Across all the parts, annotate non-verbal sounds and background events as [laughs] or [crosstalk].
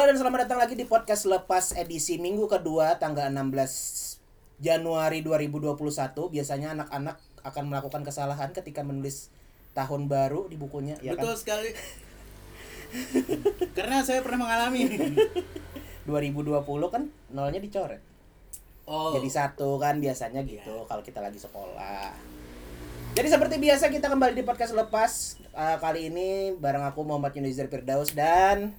Halo dan selamat datang lagi di podcast lepas edisi minggu kedua tanggal 16 Januari 2021. Biasanya anak-anak akan melakukan kesalahan ketika menulis tahun baru di bukunya, ya Betul kan? sekali. Karena saya pernah mengalami. 2020 kan nolnya dicoret. Oh. Jadi satu kan biasanya gitu kalau kita lagi sekolah. Jadi seperti biasa kita kembali di podcast lepas Eh, kali ini bareng aku Muhammad Yunizar Firdaus dan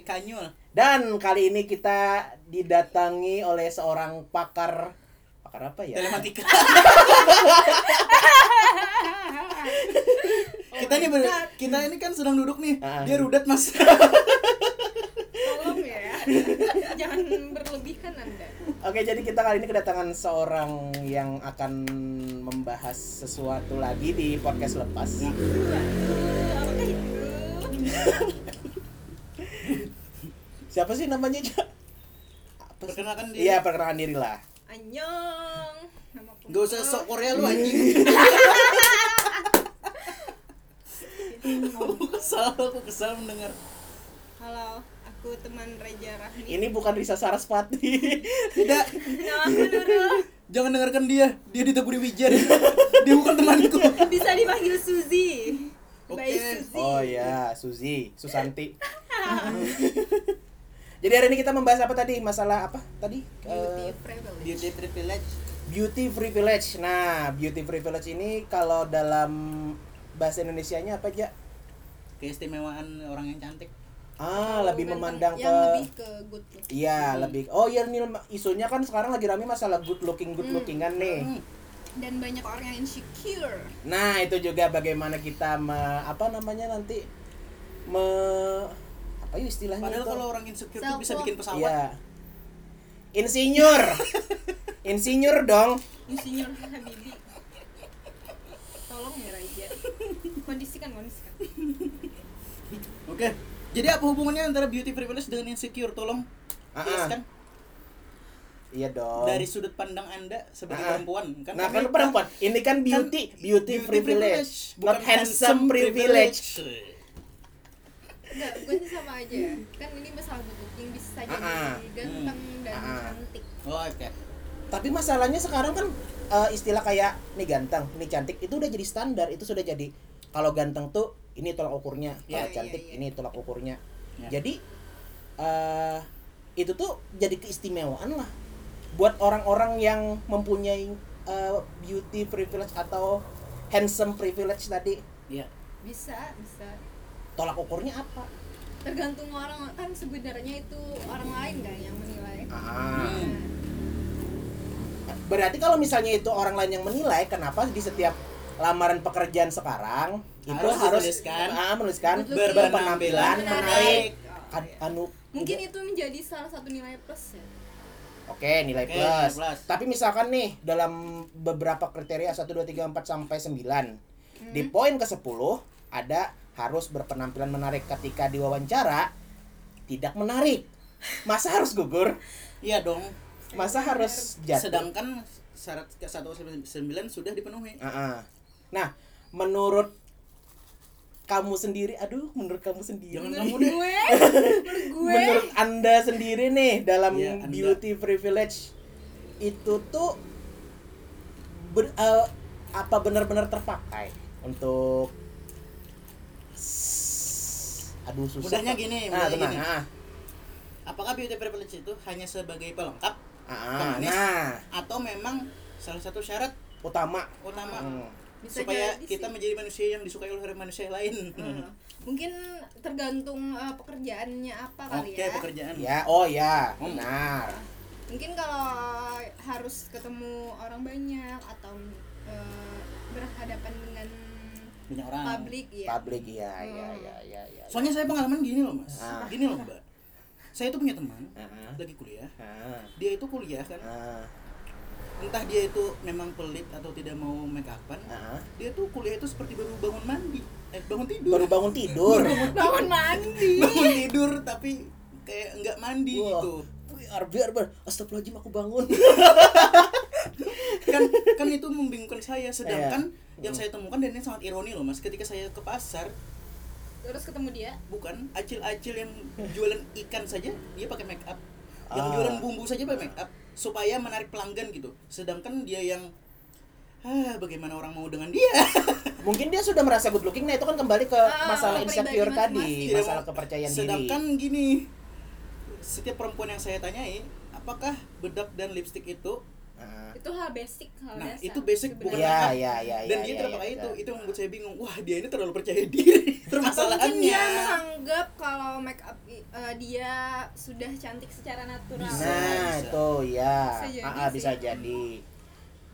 kanyol. dan kali ini kita didatangi oleh seorang pakar pakar apa ya? Telematika. [laughs] kita ini ber- kita ini kan sedang duduk nih. Ah. Dia rudat, Mas. [laughs] [laughs] Jangan berlebihan Anda. Oke, jadi kita kali ini kedatangan seorang yang akan membahas sesuatu lagi di podcast lepas. Itu? [laughs] Siapa sih namanya? Perkenalkan diri. Iya, perkenalkan diri lah. Annyeong. Nama Gak usah sok Korea lu anjing. [laughs] aku kesal, aku kesal mendengar. Halo, aku teman Reja Rahmi. Ini bukan Risa Sarasvati. Tidak, Nama aku Nurul. jangan dengarkan dia. Dia ditaburi wijan. dia bukan temanku. Bisa dipanggil Suzy. Oke. Suzy. oh ya, Suzy, Susanti. Jadi hari ini kita membahas apa tadi? Masalah apa tadi? Beauty Eh, privilege. Beauty privilege. beauty privilege. Nah, beauty privilege ini kalau dalam bahasa Indonesianya apa aja? Keistimewaan orang yang cantik. Ah, Atau lebih memandang yang ke lebih ke good look. Iya, Hmm. lebih. Oh iya nih isunya kan sekarang lagi rame masalah good looking good Hmm. looking kan nih. Hmm. Dan banyak orang yang insecure. Nah, itu juga bagaimana kita me, apa namanya nanti me apa ya istilahnya Padahal itu? kalau orang insecure tuh bisa bikin pesawat. Iya. Insinyur. [laughs] Insinyur dong. Insinyur Habibi. Tolong ya Raja. Kondisikan, kondisikan. Oke. Jadi apa hubungannya antara beauty privilege dengan insecure? Tolong jelaskan Iya dong. dari sudut pandang Anda sebagai Ah, ah. perempuan kan. nah, kan perempuan. Ini kan beauty, beauty, privilege, not bukan handsome privilege. Enggak, bukan sih sama aja. Kan ini masalah good looking bisa saja jadi ganteng dan Ah, ah. cantik. Oh, oke. Tapi masalahnya sekarang kan eh, istilah kayak nih ganteng, nih cantik itu udah jadi standar, itu sudah jadi kalau ganteng tuh ini tolak ukurnya, kalau iya, cantik iya. ini tolak ukurnya. Ya. Jadi eh itu tuh jadi keistimewaan lah buat orang-orang yang mempunyai eh, beauty privilege atau handsome privilege tadi. Iya. Bisa, bisa. Tolak ukurnya apa? Tergantung orang kan sebenarnya itu orang lain kan yang menilai. Ah. Hmm. Berarti kalau misalnya itu orang lain yang menilai, kenapa di setiap lamaran pekerjaan sekarang itu Harus harus dituliskan. ah, menuliskan Good looking. berpenampilan Menarik. anu mungkin itu menjadi salah satu nilai plus ya. Oke, nilai Oke, plus. nilai plus. Tapi misalkan nih dalam beberapa kriteria 1 2 3 4 sampai 9. Hmm. Di poin ke-10 ada harus berpenampilan menarik ketika diwawancara tidak menarik. Masa harus gugur? Iya dong. Masa harus jatuh? Sedangkan syarat ke 1 9 sudah dipenuhi. Ah, ah. Nah, menurut kamu sendiri, aduh, menurut kamu sendiri. Jangan Menurut kamu gue, [laughs] menurut gue Menurut Anda sendiri nih dalam Iya, Anda. beauty privilege itu tuh ber- eh, apa benar-benar terpakai untuk aduh susah. Mudahnya gini, Nah, mudahnya tenang. gini. Ah, Apakah beauty privilege itu hanya sebagai pelengkap ah, ah, Pemanis. nah, atau memang salah satu syarat utama. utama Hmm. Bisa supaya jadi kita sih. menjadi manusia yang disukai oleh manusia lain? Eh, mungkin tergantung eh, pekerjaannya apa kali Oke, ya. pekerjaan. Ya, oh ya, Hmm. benar. Mungkin kalau harus ketemu orang banyak atau eh, berhadapan dengan Banyak orang. publik ya. Publik ya, ya, Hmm. ya, ya, ya. Soalnya saya pengalaman gini loh, Mas. Ah. Gini loh, Mbak. Saya itu punya teman Ah, lagi kuliah. ah, Dia itu kuliah kan. ah, Entah dia itu memang pelit atau tidak mau make upan. ah. Dia tuh kuliah itu seperti baru bangun mandi. Eh, bangun tidur. Baru bangun tidur. Bangun mandi. [laughs] bangun tidur tapi kayak nggak mandi Wah. gitu. Biar, biar, biar. Astagfirullahaladzim aku bangun. kan kan itu membingungkan saya sedangkan Iya. yang saya temukan dan ini sangat ironi loh mas ketika saya ke pasar terus ketemu dia bukan acil-acil yang jualan ikan saja dia pakai make up yang Ah. jualan bumbu saja pakai make up supaya menarik pelanggan gitu sedangkan dia yang ah bagaimana orang mau dengan dia [laughs] Mungkin dia sudah merasa good looking, nah itu kan kembali ke Ah, masalah insecure tadi. Tidak masalah kepercayaan sedangkan diri. gini setiap perempuan yang saya tanyai apakah bedak dan lipstick itu Ah. itu hal basic hal Nah, dasar itu basic, bukan. Iya, makeup. iya, iya, dan iya, dia iya, tidak iya, pakai itu itu yang membuat saya bingung wah dia ini terlalu percaya [laughs] diri atau mungkin permasalahannya dia menganggap kalau make up eh, dia sudah cantik secara natural Bisa. Nah, itu ya. Bisa jadi Ah, ah, bisa sih. jadi.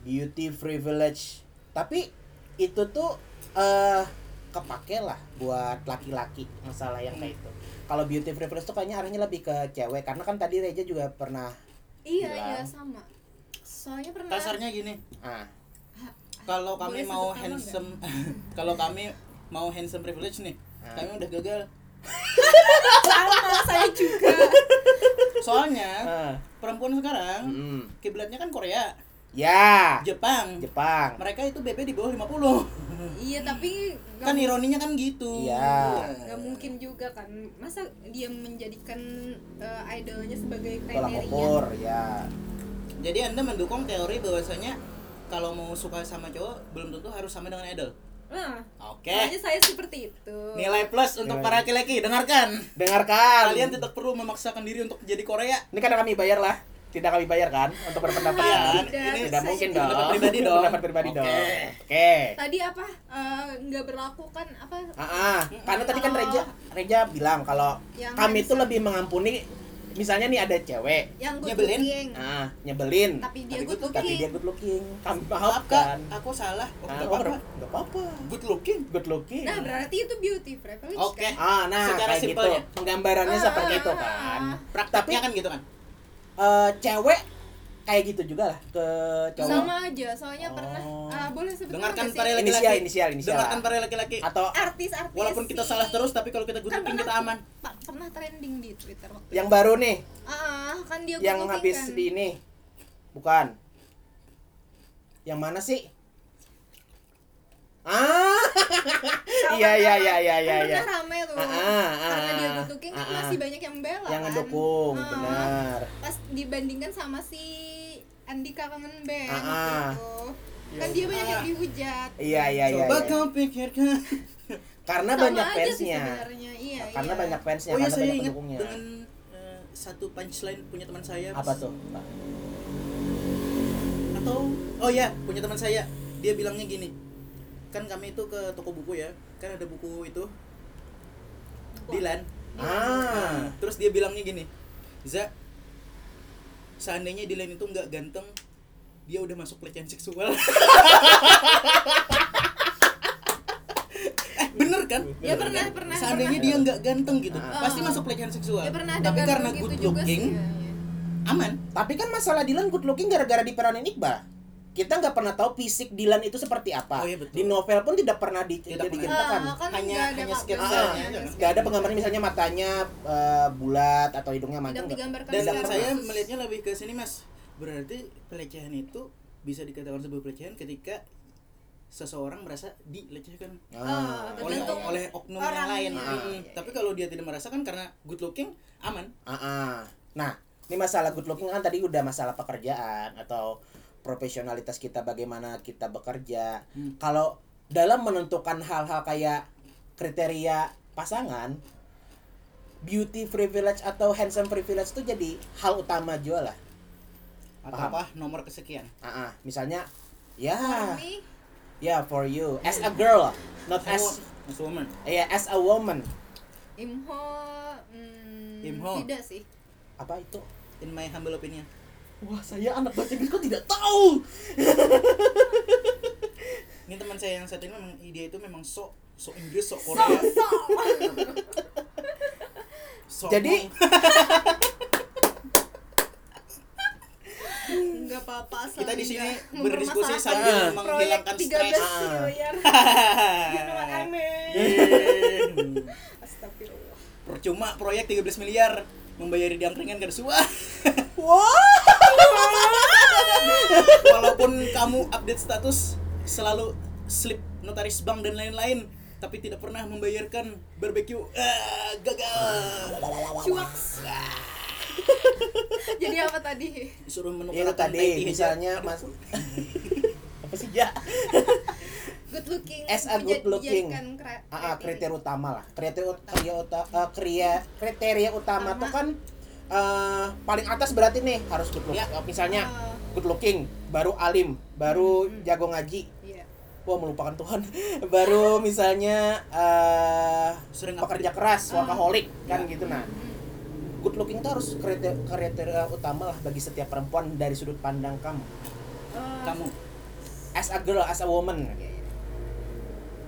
Beauty privilege. Tapi itu tuh eh kepake lah buat laki-laki masalah yang kayak itu. Kalau beauty privilege tuh kayaknya arahnya lebih ke cewek karena kan tadi Reja juga pernah iya Bilang. iya sama soalnya pernah kasarnya gini ah kalau kami Boleh mau handsome [laughs] kalau kami mau handsome privilege nih Ah. kami udah gagal sama saya juga soalnya ah. perempuan sekarang Mm. kiblatnya kan Korea Ya, Jepang Jepang. mereka itu BP di bawah 50 iya tapi kan ironinya kan gitu Iya. nggak mungkin juga kan masa dia menjadikan eh, idolnya sebagai Tolak kriteria ukur, ya. Jadi anda mendukung teori bahwasanya kalau mau suka sama cowok belum tentu harus sama dengan idol nah oke soalnya saya seperti itu nilai plus untuk Nilai. para laki-laki dengarkan Dengarkan. kalian tidak perlu memaksakan diri untuk jadi Korea Ini karena kami bayar lah. Tidak kami bayar kan untuk berpendapat kan? tidak, ini Tidak mungkin dong. Pendapat pribadi dong. Pendapat pribadi Oke. dong. Oke. tadi apa eh, nggak berlaku kan apa Ah, ah. karena tadi kan Reja Reja bilang kalau Yang kami itu lebih mengampuni misalnya nih ada cewek yang good Nyebelin. looking. Ah nyebelin. Tapi dia Tapi good good tapi looking. dia good looking. Kami maaf maafkan aku salah. Oh, Ah, nggak oh, apa-apa. nggak apa-apa. Good looking? Good looking. Nah berarti itu beauty privilege Oke. kan? Ah nah Secara kayak gitu. simpelnya. penggambarannya Ah, seperti itu ah, kan. Ah. prakteknya kan gitu kan? Eh, cewek kayak gitu juga lah ke cowok. Sama aja soalnya Oh. pernah ah, boleh sebut dengarkan para laki-laki. Inisial, inisial, inisial. dengarkan para laki-laki. Atau artis-artis. Walaupun kita salah terus tapi kalau kita good Kan kita aman. Pa- pernah trending di twitter waktu yang itu. baru nih. Ah kan dia yang habis kan. di ini. Bukan. Yang mana sih ah. Iya [laughs] kan iya iya iya iya Kan iya pernah rame tuh. Ah, ah, karena dia ah, good looking kan ah, ah. masih banyak yang bela yang kan? ngedukung Ah, benar. Pas dibandingkan sama si Andika kangen band Ah, waktu ah. itu kan dia banyak yang Ah. dihujat. Iya iya iya coba iya. kau pikirkan. Karena Sama banyak fansnya. sebenarnya. Iya karena iya. banyak fansnya oh ya karena saya banyak pendukungnya. dengan eh, satu punchline punya teman saya. Apa tuh atau oh ya punya teman saya. Dia bilangnya gini kan kami itu ke toko buku ya. Kan ada buku itu. Dilan. Ah. Nah, terus dia bilangnya gini Za seandainya Dilan itu nggak ganteng dia udah masuk pelecehan seksual. [laughs] Eh bener kan? Ya pernah pernah. Seandainya pernah. dia nggak ganteng gitu Ah. pasti masuk pelecehan seksual. Ya pernah tapi karena good juga looking sih, ya, ya. aman. Tapi kan masalah Dilan good looking gara-gara diperanin Iqbal kita nggak pernah tahu fisik Dilan itu seperti apa Oh, iya, betul. di novel pun tidak pernah di, Tidak tidak pernah. diceritakan Ah, kan Hanya- hanya sketsa nggak Ah, aja, ada nggak ada penggambaran misalnya matanya eh, bulat atau hidungnya mancung dan saya melihatnya lebih ke sini mas berarti pelecehan itu bisa dikatakan sebuah pelecehan ketika seseorang merasa dilecehkan Ah, Oh, oleh oleh oknum yang orangnya. lain. Ah. Mm-mm. Tapi kalau dia tidak merasakan karena good looking aman. Ah, ah. Nah, ini masalah good looking kan tadi udah masalah pekerjaan atau profesionalitas kita bagaimana kita bekerja. Hmm. Kalau dalam menentukan hal-hal kayak kriteria pasangan, beauty privilege atau handsome privilege itu jadi hal utama juga lah. Atau Paham. apa nomor kesekian. Ah, ah. misalnya ya, For me, ya for you as a girl, not As, as as woman. ya as a woman. Imho hmm, Imho. tidak sih Apa itu? In my humble opinion. Wah, saya anak bahasa Inggris kok tidak tahu. [laughs] Ini teman saya yang satu ini memang dia itu memang sok sok Inggris, sok so Korea. so [laughs] sok Jadi- [laughs] nggak apa-apa Kita di sini berdiskusi sambil menghilangkan proyek stres. 13 Ah. miliar you know what I mean Yeay. astagfirullah Percuma proyek 13 miliar membayari di angkringan kada suah. Wah. Walaupun kamu update status selalu slip notaris bank dan lain-lain, tapi tidak pernah membayarkan barbeque ah, gagal Cuaks. Jadi apa tadi? disuruh Ya, itu menukar tadi misalnya mas [laughs] apa sih ja Good looking. As a good looking. kra- Ah, ah, kriteria utama lah kriteria ut- kriteria uta- eh, kriteria kriteria utama tuh kan eh, paling atas berarti nih harus good looking Ya. Eh, misalnya Ah. good looking baru alim baru Hmm. jago ngaji Iya. wah melupakan Tuhan [laughs] baru misalnya eh Sering pekerja keras Ah. workaholic kan Ya. gitu nah Hmm. good looking itu harus kriteria, kriteria utama lah bagi setiap perempuan dari sudut pandang kamu Eh, kamu as a girl as a woman Iya, iya.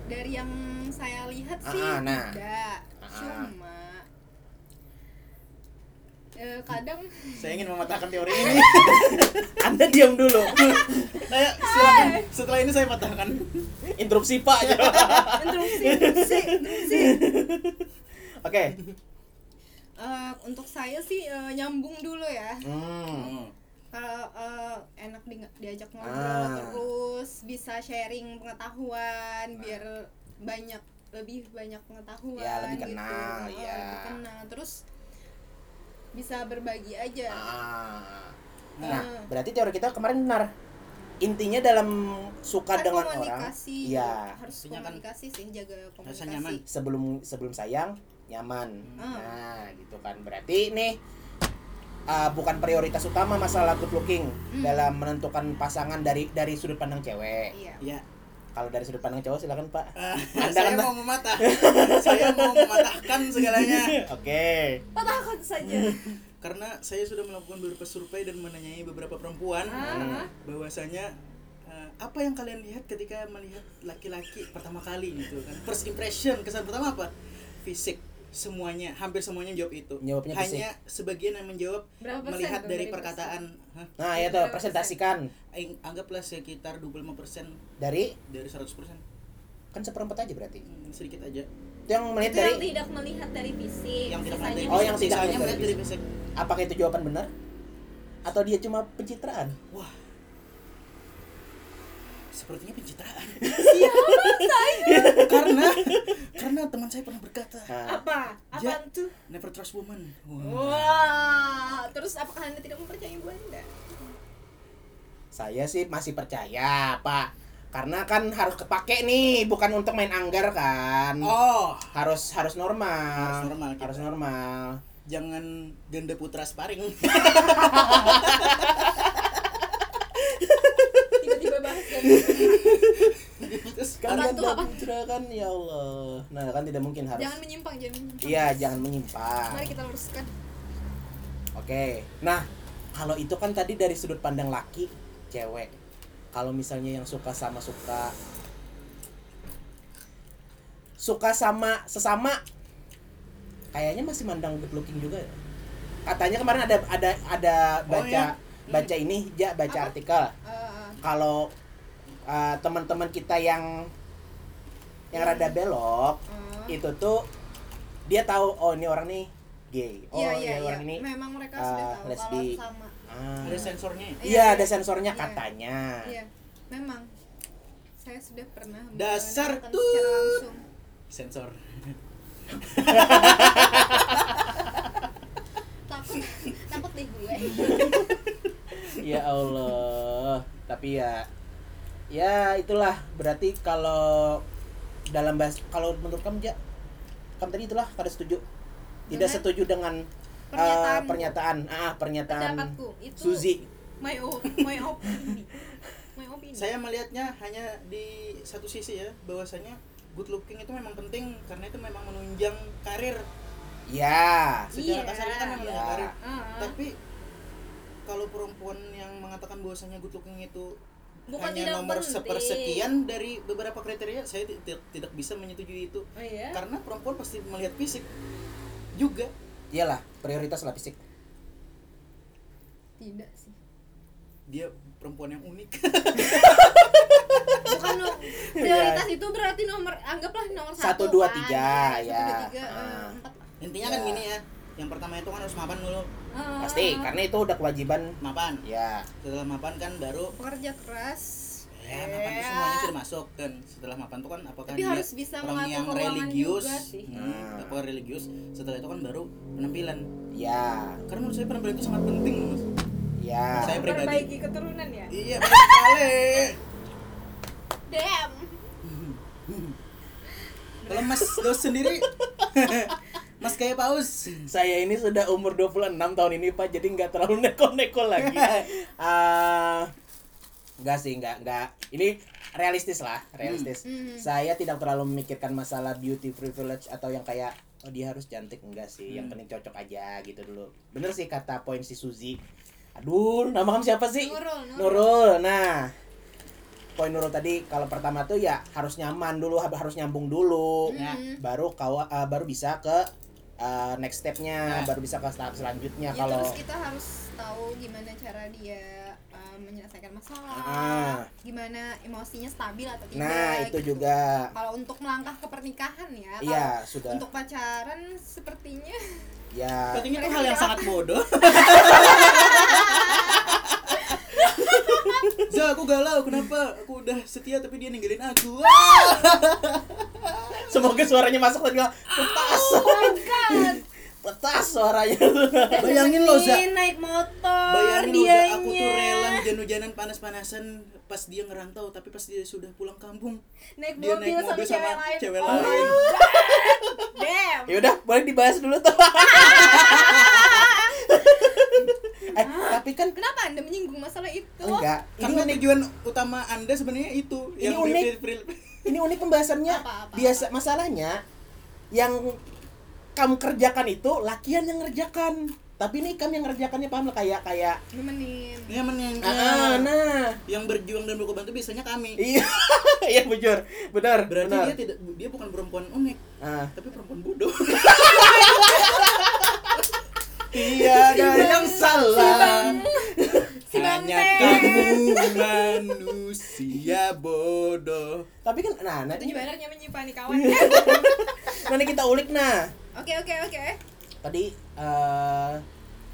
Dari yang saya lihat sih Ah, nah. tidak. Ah. Cuma eh, kadang saya ingin mematahkan teori ini [laughs] anda diam dulu saya silakan setelah ini saya patahkan interupsi pak [laughs] interupsi, interupsi, interupsi. oke Eh, untuk saya sih eh, nyambung dulu ya. hmm. Kalau eh, enak di, diajak ngobrol Ah. terus bisa sharing pengetahuan biar banyak lebih banyak pengetahuan Ya, lebih gitu. kenal, Oh, ya. lebih kenal terus bisa berbagi aja Ah. Ah. nah berarti teori kita kemarin benar intinya dalam suka Kan dengan orang komunikasi ya harus Intinya kan komunikasi sih jaga komunikasi nyaman. sebelum sebelum sayang nyaman Hmm. nah gitu kan berarti nih uh, bukan prioritas utama masalah good looking Hmm. dalam menentukan pasangan dari dari sudut pandang cewek iya ya kalau dari sudut pandang cowok silakan pak. Ah, Anda saya kan- mau mematah. Saya mau mematahkan segalanya. Oke. Patahkan saja. Karena saya sudah melakukan beberapa survei dan menanyai beberapa perempuan. Ah. bahwasanya eh, apa yang kalian lihat ketika melihat laki-laki pertama kali gitu kan? First impression kesan pertama apa? Fisik semuanya hampir semuanya jawab itu. Jawabnya hanya sebagian yang menjawab Berapa persen melihat tuh dari dari perkataan Hah? nah ya tuh Berapa presentasikan. Aing- anggaplah sekitar 25% dari? Dari 100% kan seperempat aja berarti. Hmm, sedikit aja. Itu yang melihat itu dari yang tidak melihat dari fisik yang tidak melihat Oh, fisik, yang tidak melihat dari dari fisik. Apakah itu jawaban benar? Atau dia cuma pencitraan? Wah sepertinya pencitraan. Karena karena teman saya pernah berkata Nah, apa? Apaan tuh? never trust woman. Wah. wah. Terus apakah anda tidak mempercayai bu anda? Saya sih masih percaya pak. Karena kan harus kepake nih bukan untuk main anggar kan. Oh. Harus harus normal. Harus normal kita. harus normal. Jangan ganda putra sparring [laughs] kan kan Apa ada tuh, apa? putra kan ya Allah. Nah kan tidak mungkin harus. Jangan menyimpang jangan menyimpang. Iya jangan menyimpang. Mari kita luruskan. Oke. Nah kalau itu kan tadi dari sudut pandang laki cewek. Kalau misalnya yang suka sama suka. Suka sama sesama kayaknya masih mandang good looking juga. Ya katanya kemarin ada ada ada Oh, baca iya. baca ini ja baca Apa? artikel. Eh, kalau uh, teman-teman kita yang yang rada belok eh, itu tuh dia tahu oh ini orang nih gay. Oh iya iya ini iya orang ini memang mereka ah, sudah tahu lesbi. kalau sama. Ah. ada sensornya ya? Iya, iya ada iya. sensornya Iya. katanya. Iya. Memang. Saya sudah pernah Dasar langsung. Sensor. [laughs] Takut. Takut deh gue. [laughs] Ya Allah. Tapi ya ya itulah. Berarti kalau dalam bahas kalau menurut kamu ya kamu tadi itulah kada setuju? Tidak Dengan setuju dengan uh, pernyataanmu. pernyataan. Ah pernyataan pendapatku. Itu Suzy. my o- my opinion my opinion saya melihatnya hanya di satu sisi ya bahwasanya good looking itu memang penting karena itu memang menunjang karir. Ya. Secara Iya. kasarnya kan memang Iya. menunjang karir. Ah, tapi kalau perempuan yang mengatakan bahwasanya good looking itu Bukan hanya tidak nomor penting. sepersekian dari beberapa kriteria saya ti- ti- tidak bisa menyetujui itu oh iya karena perempuan pasti melihat fisik juga iyalah prioritas lah fisik tidak sih dia perempuan yang unik [laughs] bukan no, prioritas itu berarti nomor anggaplah nomor Iya. Satu, satu dua, kan. tiga, Satu, ya. dua, tiga, Ah. eh, empat intinya Ya. kan gini ya yang pertama itu kan harus mapan dulu Ah, pasti karena itu udah kewajiban mapan ya setelah mapan kan baru pekerja keras Ya, mapan tuh semuanya sudah masuk kan. Setelah mapan tuh kan apakah Tapi dia harus bisa orang yang religius, juga sih. hmm, Nah. apa religius. Setelah itu kan baru penampilan. Ya, Karena menurut saya penampilan itu sangat penting, Mas. ya. Saya pribadi. Perbaiki keturunan ya. Iya, benar sekali. Damn. Kalau Mas Dos sendiri [laughs] Mas kayak paus. Saya ini sudah umur 26 tahun ini Pak, jadi nggak terlalu neko-neko lagi. Ah, [laughs] nggak sih, nggak nggak. Ini realistis lah, realistis. Hmm. Saya tidak terlalu memikirkan masalah beauty privilege atau yang kayak oh dia harus cantik enggak sih, yang Hmm. penting cocok aja gitu dulu. Bener sih kata poin si Suzy. Aduh, nama kamu siapa sih? Nurul, Nurul. Nurul. Nah, poin Nurul tadi kalau pertama tuh ya harus nyaman dulu, harus nyambung dulu. Hmm. Baru kau uh, baru bisa ke uh, next stepnya, Nah. baru bisa ke tahap selanjutnya Ya, kalau terus kita harus tahu gimana cara dia uh, menyelesaikan masalah, Ah. gimana emosinya stabil atau tidak. Nah, itu gitu. juga. Kalau untuk melangkah ke pernikahan ya, kalau Iya, sudah. untuk pacaran sepertinya Ya. Sepertinya itu hal yang sangat bodoh. [laughs] Za, aku galau. Kenapa? Aku udah setia tapi dia ninggalin aku. [laughs] Semoga suaranya masuk tadi petas. Oh my god. [laughs] petas suaranya. Bayangin loh, Za. Naik motor Bayangin loh, Za, aku tuh rela hujan-hujanan panas-panasan pas dia ngerantau, tapi pas dia sudah pulang kampung, naik dia mobil, naik mobil sama, cewek sama lain. cewek oh lain. my god. Damn. ya udah, boleh dibahas dulu tuh. [laughs] eh, tapi kan Kenapa Anda menyinggung masalah itu? enggak. Ini Karena unik. tujuan utama Anda sebenarnya itu Ini yang unik. Ini unik pembahasannya. Apa, apa, Biasa masalahnya yang kamu kerjakan itu lakian yang ngerjakan. Tapi ini kamu yang ngerjakannya paham lah kayak kayak Nemenin. Iya, men, yang, ah, nah. yang berjuang dan berkorban itu biasanya kami. Iya, [laughs] iya bujur. Benar, Berarti benar. dia tidak dia bukan perempuan unik, Ah. tapi perempuan bodoh. [laughs] Iya, ada yang salah. Si Hanya kamu manusia bodoh. Tapi kan nah nanti Itu gimana menyimpan kawan. [laughs] nanti kita ulik nah. Oke oke oke. Tadi eh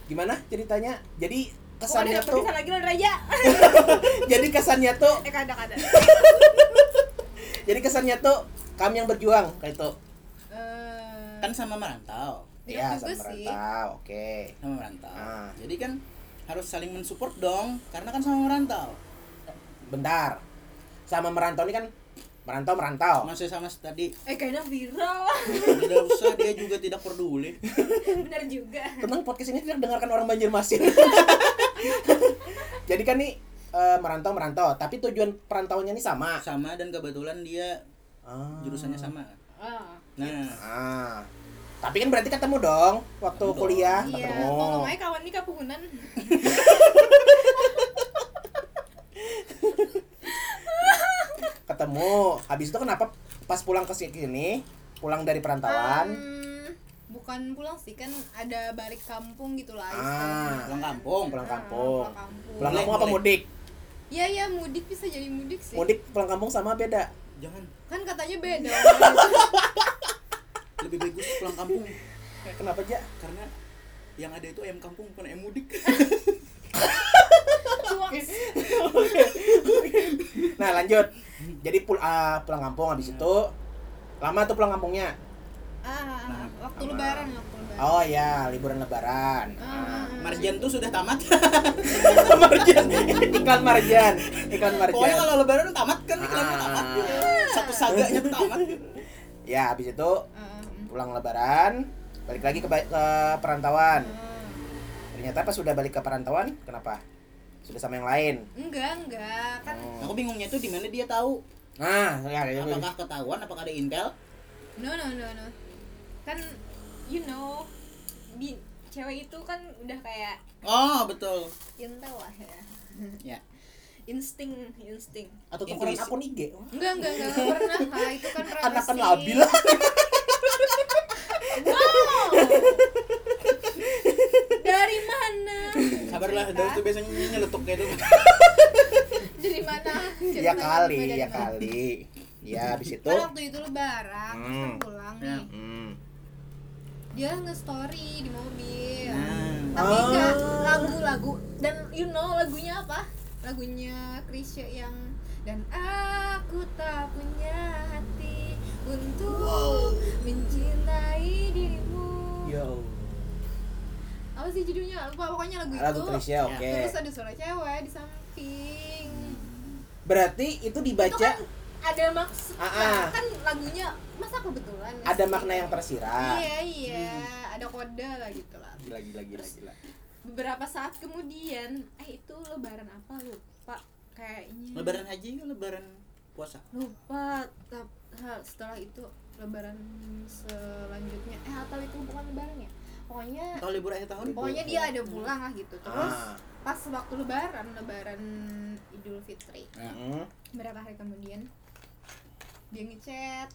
gimana ceritanya? Jadi Kok kesannya tuh pesan lagi lo Raja? [laughs] jadi kesannya tuh Eh kada kada. [laughs] jadi kesannya tuh kami yang berjuang kayak itu. Eh, Kan sama merantau, Iya Iya, sama merantau. Oke. sama merantau. Ah. Jadi kan harus saling mensupport dong, karena kan sama merantau. Bentar. Sama merantau ini kan merantau merantau. Masih sama tadi, eh kayaknya viral. tidak usah dia juga tidak peduli. [laughs] Benar juga. Tentang podcast ini tidak dengarkan orang Banjarmasin. [laughs] Jadi kan nih eh, merantau merantau, tapi tujuan perantauannya ini sama. Sama dan kebetulan dia Ah. jurusannya sama. Ah. Nah, Ah. Tapi kan berarti ketemu dong waktu Ketemu dong. kuliah Iya, ketemu. kalau nggak kawan nih kapuhunan. Ketemu. Habis itu kenapa pas pulang ke sini, pulang dari perantauan? Hmm, bukan pulang sih kan ada balik kampung gitu lah. Ah. pulang kampung. pulang Ah, kampung. pulang kampung. Pulang kampung apa mudik? Iya iya mudik bisa jadi mudik sih. Mudik pulang kampung sama beda. Jangan, Kan katanya beda. [laughs] lebih bagus pulang kampung Kenapa aja? karena yang ada itu ayam kampung bukan ayam mudik. Nah lanjut. Jadi pul ah, pulang kampung habis itu lama tuh pulang kampungnya. Ah, waktu Sama. lebaran waktu lebaran. Oh ya liburan lebaran. Ah. Marjan tuh sudah tamat. [laughs] marjan iklan marjan iklan marjan. Pokoknya kalau lebaran tamat kan iklannya Ah. tamat. Satu saganya tuh tamat. Ya habis itu Ah, pulang lebaran balik lagi ke, ke perantauan. ah. Ternyata pas sudah balik ke perantauan kenapa? Sudah sama yang lain. Enggak, enggak. Kan Oh. Aku bingungnya tuh di mana dia tahu. Nah, ya, ya, ya. Apakah ketahuan? Apakah ada intel? no no no no. Kan you know di cewek itu kan udah kayak Oh betul. intel lah ya. Ya. Insting, insting. atau tukeran Intuisi. akun IG. Enggak, enggak, enggak, enggak pernah. Itu kan privacy. Anak kan labil. [laughs] Wow. Dari mana? Sabarlah, Cerita. dari itu biasanya nyeletuk kayak itu. Dari mana? ya Ceritanya kali, ya mana? kali. Ya habis itu. Kan waktu itu lebaran, terus kan Hmm. pulang Ya. nih. Hmm. Dia nge-story di mobil. Nah. Tapi Oh. enggak lagu-lagu dan you know lagunya apa? Lagunya Krisya yang dan aku tak punya hati untuk mencintai dirimu Yo. apa sih judulnya lupa pokoknya lagu, Lagu itu Krisya, oke. terus ada suara cewek di samping Berarti itu dibaca itu kan ada maksud Ah, ah. kan lagunya masa kebetulan nggak ada sih? makna yang tersirat. iya iya ada kode lah gitu lah Gila gila gila gila. beberapa saat kemudian eh itu lebaran apa lupa kayaknya lebaran haji kan lebaran puasa lupa setelah itu lebaran selanjutnya eh atau itu bukan lebaran ya pokoknya atau libur akhir tahun pokoknya dia ada pulang lah gitu terus Ah. pas waktu lebaran lebaran idul fitri Mm-mm. berapa hari kemudian dia ngechat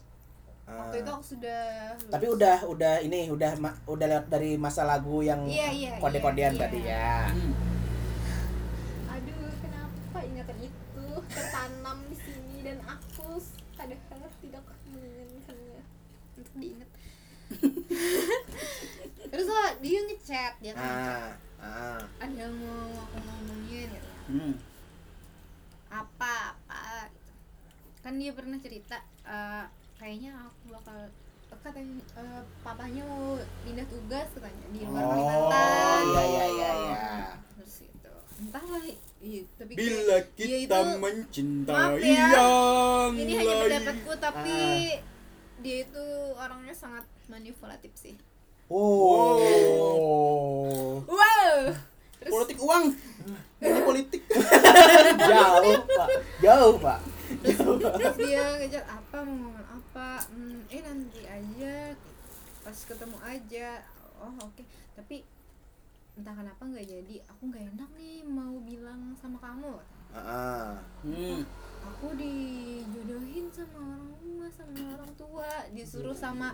Ah. waktu itu aku sudah lulus. Tapi udah udah ini udah ma- udah lewat dari masa lagu yang Iya, iya, kode-kodean iya, tadi ya. Hmm. aduh kenapa ingatan itu tertanam di sini dan aku padahal tidak untuk diingat [laughs] terus lah dia ngechat dia kan Ah, ah. ada mau aku ngomongin gitu Hmm. apa apa gitu. kan dia pernah cerita eh, kayaknya aku bakal katanya eh, papanya mau pindah tugas katanya di luar Oh, Kalimantan iya iya iya iya. terus itu entahlah iya, tapi Bila dia kita itu- mencintai maaf ya, yang ini hanya lain. pendapatku tapi Ah. Dia itu orangnya sangat manipulatif sih. Oh. wow. Terus politik uang. Ini politik. [laughs] Jauh, Pak. Jauh, Pak. terus dia ngejar apa mau ngomong apa? Hmm, eh nanti aja. Pas ketemu aja. Oh oke. Tapi entah kenapa nggak jadi. Aku nggak enak nih mau bilang sama kamu. Ah. hmm. Aku dijodohin sama orang rumah sama orang tua disuruh sama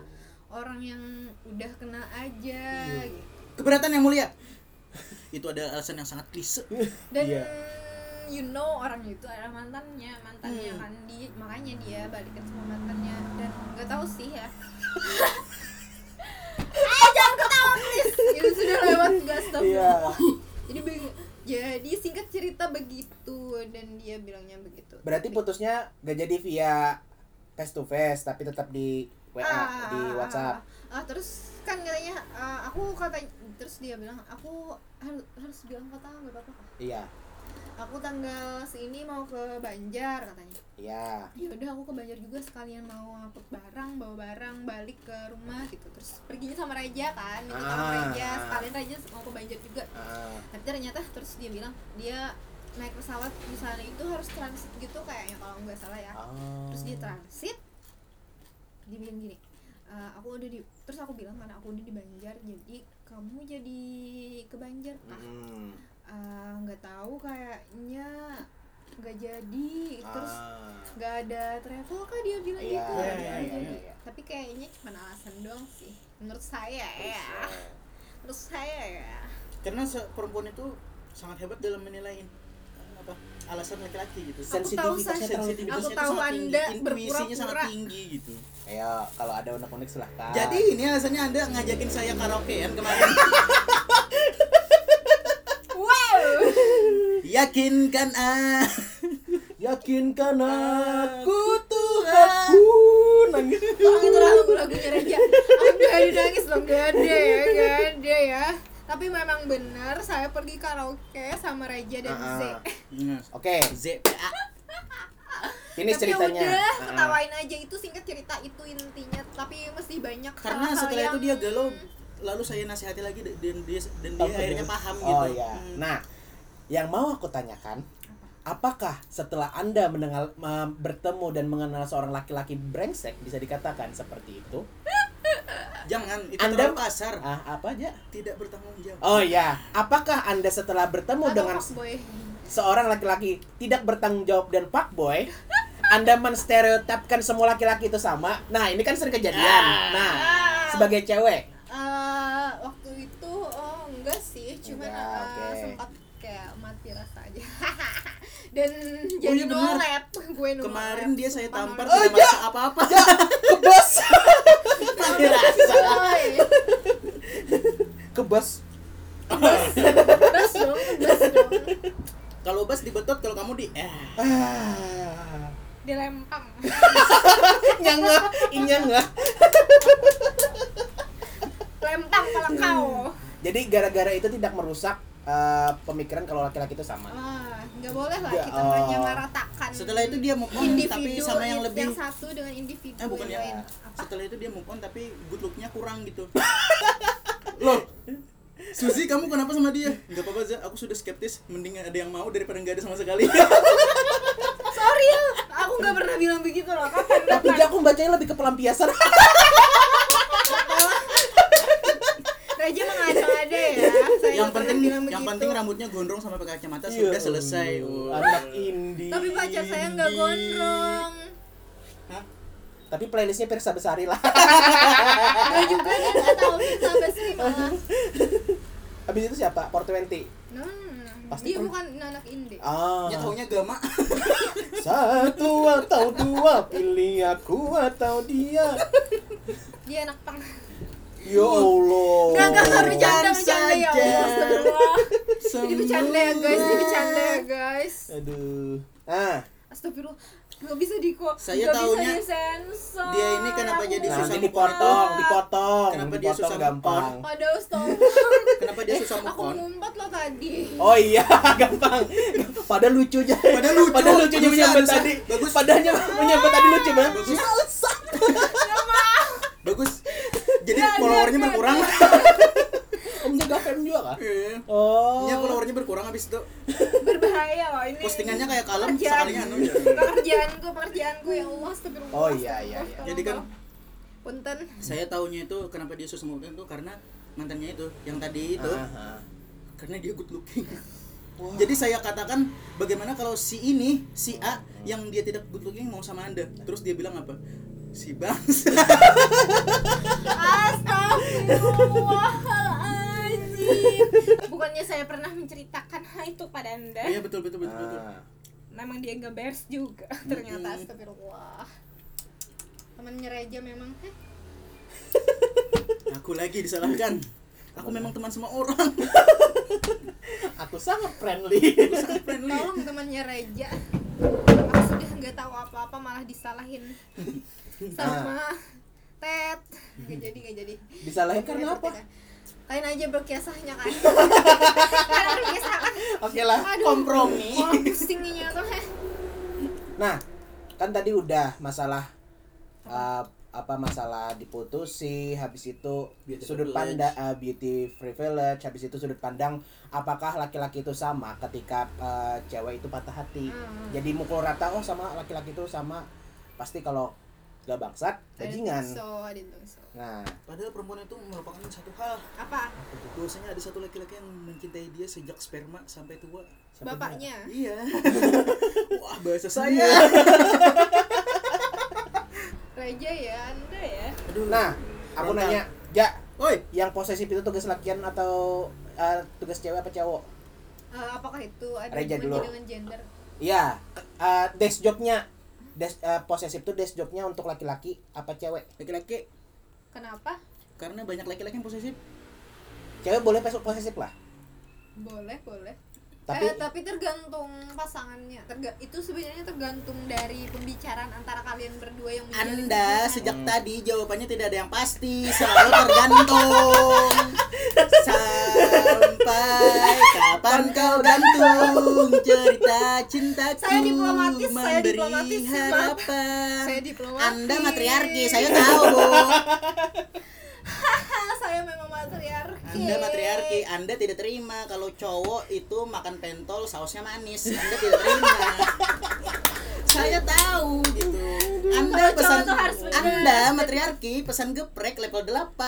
orang yang udah kenal aja gitu. keberatan yang mulia [laughs] itu ada alasan yang sangat klise dan Iya. you know orang itu adalah mantannya mantannya Hmm. kan di makanya dia balikan sama mantannya dan nggak tahu sih ya [laughs] eh jangan ketawa please itu sudah lewat gas Iya. jadi beg- jadi singkat cerita begitu dan dia bilangnya begitu Berarti putusnya gak jadi via face to face tapi tetap di WA Ah, di WhatsApp. ah, terus kan katanya ah, aku kata terus dia bilang aku harus harus bilang kata nggak apa-apa. Iya. Aku tanggal sini mau ke Banjar katanya Iya. ya udah aku ke Banjar juga sekalian mau ngangkut barang bawa barang balik ke rumah gitu terus perginya sama Raja kan tolong Ah. Raja sekalian Raja mau ke Banjar juga Ah. tapi ternyata terus dia bilang dia naik pesawat di sana itu harus transit gitu kayaknya kalau nggak salah ya Ah. terus dia transit dia bilang gini "E, aku udah di terus aku bilang karena aku udah di Banjar jadi kamu jadi ke Banjar kah Mm. "Eh, nggak tahu kayaknya nggak jadi terus Ah. nggak ada travel kah dia bilang Iya, gitu iya, Nggak iya, jadi. iya. tapi kayaknya cuma alasan doang sih menurut saya ya menurut saya ya karena se- perempuan itu sangat hebat dalam menilai eh, apa alasan laki-laki gitu Aku tahu Sensitivitasnya saya- terlalu Sensitivitasnya Aku itu tahu sangat tinggi, Anda intuisinya sangat berpura-pura. tinggi gitu Ayo, kalau ada unek-unek silahkan. jadi ini alasannya anda ngajakin saya karaokean kemarin [laughs] yakinkan ah [laughs] yakinkan aku Tuhanku. Nangis. Itu lagu lagunya Raja Aku gak ada nangis loh Gak ada ya Gak ada ya. Tapi memang benar Saya pergi karaoke sama Raja dan Ah, Z ah. Nah, Oke, ZPA ini Tapi ya ceritanya. udah Ah. Ketawain aja. Itu singkat cerita Itu intinya Tapi mesti banyak karena hal-hal setelah itu yang- dia galau lalu saya nasihati lagi dan dia dan dia akhirnya paham gitu. Oh iya. Hmm. Nah, yang mau aku tanyakan, apakah setelah Anda mendengar me- bertemu dan mengenal seorang laki-laki brengsek bisa dikatakan seperti itu? jangan itu Anda- terlalu kasar Ah, apa aja? tidak bertanggung jawab Oh iya, apakah Anda setelah bertemu Atau dengan fuckboy. seorang laki-laki tidak bertanggung jawab dan fuckboy, Anda menstereotipkan semua laki-laki itu sama. Nah, ini kan sering kejadian. Nah, sebagai cewek, Eh, waktu itu oh enggak sih cuman Enggak, eh, oke. sempat kayak mati rasa aja dan Oh, jadi iya benar. nolep [laughs] gue nolep kemarin dia saya tampar. Oh, tidak iya. kebas, Mati rasa. Woy. kebas. Bas dong, bas dong. Kalau Bas dibetot, kalau kamu di eh. [laughs] Ah. dilempang [laughs] Nyanga, inyanga. lempang kalau kau Jadi gara-gara itu tidak merusak eh, pemikiran kalau laki-laki itu sama. ah nggak boleh lah Ya, kita oh. menyamaratakan Setelah itu dia move on tapi sama yang lebih yang satu dengan individu Eh bukan yang ya. lain apa Setelah itu dia move on tapi good look-nya kurang gitu. [laughs] Loh. Suzy kamu kenapa sama dia? Enggak apa-apa Za, aku sudah skeptis. Mending ada yang mau daripada nggak ada sama sekali. sorry ya aku nggak pernah bilang begitu loh kapan Tapi aku bacanya lebih ke pelampiasan. [laughs] Raja mengada-ngada ya saya yang penting yang begitu. penting rambutnya gondrong sama pakai kacamata Iya, sudah selesai. Oh. Anak indie. tapi pacar saya nggak gondrong Hah? Tapi playlistnya Pirsa Besari lah. [laughs] nggak juga dia nggak tahu sih sampai sih malah [laughs] Habis itu siapa? 420. no, Pasti dia kan- bukan anak indie Ah. Ya taunya gama. [laughs] Satu atau dua pilih aku atau dia. dia anak pang Ya Allah. Enggak, enggak, enggak bercanda, bercanda ya saja. Allah. Ini bercanda ya guys, ini bercanda ya guys. Aduh. Ah, Astagfirullah, nggak bisa di kok, Saya disensor. dia ini kenapa jadi Aku susah dipotong, dipotong. Kenapa dia dipotong susah move gampang. Ada astagfirullah. Kenapa dia susah move Aku on? ngumpat loh tadi. Oh iya, [laughs] gampang. Padahal lucunya. Padahal lucu. Padahal menyambut bagusnya. tadi. Bagus. Padahalnya menyambut tadi lucu banget. Bagus. Ya. [laughs] Bagus. Jadi Nggak, followernya nggak, berkurang. [laughs] Omnya gak juga kah? Iya. Oh. Iya followernya berkurang habis itu. Berbahaya loh ini. Postingannya kayak kalem Pekerjaan. sekalinya anu. Pekerjaanku, pekerjaanku ya Allah, astagfirullah. Oh, iya, iya, iya. Jadi kan punten. saya taunya itu kenapa dia susah on itu karena mantannya itu yang tadi itu Ah, ah. karena dia good looking. [laughs] Jadi saya katakan bagaimana kalau si ini si A yang dia tidak good looking mau sama anda terus dia bilang apa si bangsa [laughs] Bukannya saya pernah menceritakan hal itu pada anda? Iya betul betul betul, betul. Ah. Memang dia nggak beres juga Ternyata astagfirullah. Temennya Reja memang eh, aku lagi disalahkan. Aku memang teman sama orang. Aku sangat friendly. Aku sangat friendly. Tolong temannya Reja. Aku sudah nggak tahu apa-apa malah disalahin. [laughs] Sama Ted [laughs] Gak jadi gak jadi Disalahin karena apa? Kalian aja berkisahnya kan [laughs] Kalian berkisah kan Oke lah, Aduh. kompromi. Wah pusingnya tuh heh Nah, kan tadi udah masalah uh, apa masalah diputusi, habis itu Beauty sudut pandang uh, beauty privilege, habis itu sudut pandang apakah laki-laki itu sama ketika uh, cewek itu patah hati. Hmm. Jadi mukul rata oh sama laki-laki itu sama. Pasti kalau gak bangsat, bajingan. so, so. Nah, padahal perempuan itu merupakan satu hal Apa? bahwasanya ada satu laki-laki yang mencintai dia sejak sperma sampai tua sampai Bapaknya? iya [laughs] wah bahasa saya [laughs] Reja ya, anda ya aduh Nah, aku nanya, Ja, Oi, yang posesif itu tugas lakian atau uh, tugas cewek apa cowok? Eh, Apakah itu ada dulu. dengan gender? Iya, uh, desk jobnya, desk uh, posesif tuh desk jobnya untuk laki-laki apa cewek? laki-laki Kenapa? karena banyak laki-laki yang posesif Cewek boleh posesif lah, Boleh, boleh tapi eh, tapi tergantung pasangannya. Terga itu sebenarnya tergantung dari pembicaraan antara kalian berdua yang Anda sejak tadi jawabannya tidak ada yang pasti, selalu tergantung. [laughs] Sampai kapan kau gantung cerita cintaku Saya diplomatis, saya memberi diplomatis, maaf. harapan. Saya diplomatis. Anda matriarki, saya tahu. [laughs] [laughs] Saya memang matriarki. Anda matriarki, Anda tidak terima kalau cowok itu makan pentol sausnya manis. Anda tidak terima. [laughs] Saya tahu gitu. Anda pesan tuh harus benar. Anda matriarki pesan geprek level 8.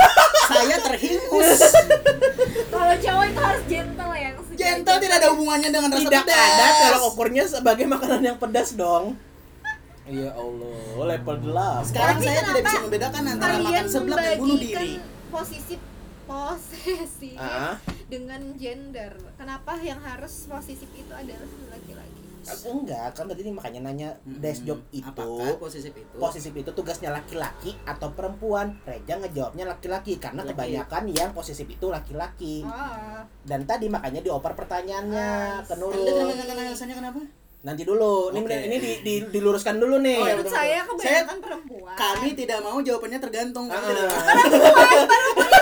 [laughs] Saya terhingus. Kalau cowok itu harus gentle ya. Gentle tidak ada hubungannya dengan rasa tidak pedas. ada kalau ukurnya sebagai makanan yang pedas dong. Ya Allah, level 8. Sekarang Tapi saya tidak bisa membedakan antara makan seblak dan bunuh diri. posisi posesif Ah. dengan gender. Kenapa yang harus posesif itu adalah laki-laki? Aku enggak, kan tadi makanya nanya desk job itu Apakah posesif itu? posesif itu tugasnya laki-laki atau perempuan? Reja ngejawabnya laki-laki karena Laki. kebanyakan yang posesif itu laki-laki. Oh. Dan tadi makanya dioper pertanyaannya ke Nurul. katakan alasannya kenapa? Nanti dulu, ini Oke. ini di, di- diluruskan dulu nih. Oh, Menurut saya kebanyakan perempuan. Kami tidak mau jawabannya tergantung. Kami Ah. tidak mau.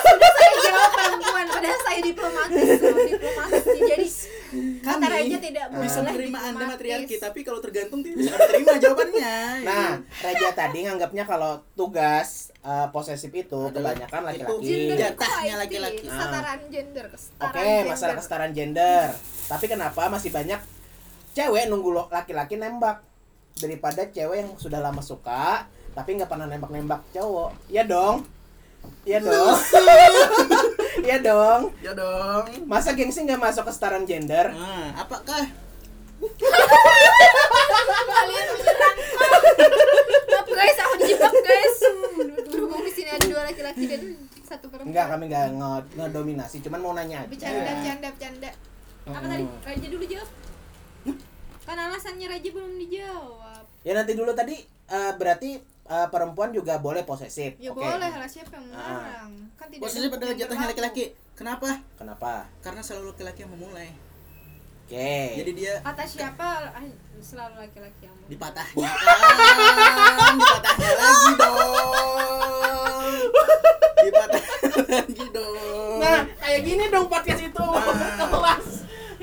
sudah saya jawab perempuan padahal saya diplomatis loh, diplomatis jadi Kami Raja tidak boleh bisa menerima Anda matriarki, tapi kalau tergantung tidak bisa terima jawabannya. [laughs] Nah, Raja tadi nganggapnya kalau tugas uh, posesif itu kebanyakan laki-laki. gender Jatahnya laki-laki. kesetaraan gender kesetaraan Oke, gender. masalah kesetaraan gender. Tapi kenapa masih banyak cewek nunggu lo- laki-laki nembak daripada cewek yang sudah lama suka tapi nggak pernah nembak-nembak cowok? Iya dong. Iya [laughs] dong. Iya dong. Ya dong. Masa gengsi nggak masuk kesetaraan gender? Nah, apakah kalian menyerang maaf guys aku guys berhubung di sini ada dua laki-laki dan satu perempuan Enggak, kami nggak nge- ngedominasi, cuman mau nanya aja. bercanda bercanda bercanda Apa tadi? Raja dulu jawab. Kan alasannya Raja belum dijawab. Ya nanti dulu tadi eh, berarti eh, perempuan juga boleh posesif. ya Oke. boleh lah siapa yang Ah. melarang kan tidak posesif ada adalah jatahnya berlaku. laki-laki? Kenapa? Kenapa? Karena selalu laki-laki yang memulai. Oke. Jadi dia kata siapa ah, selalu laki-laki yang mau. dipatahnya kan, dipatahnya lagi dong. Dipatahnya lagi dong. Nah, kayak gini dong podcast itu. Nah. Kelas.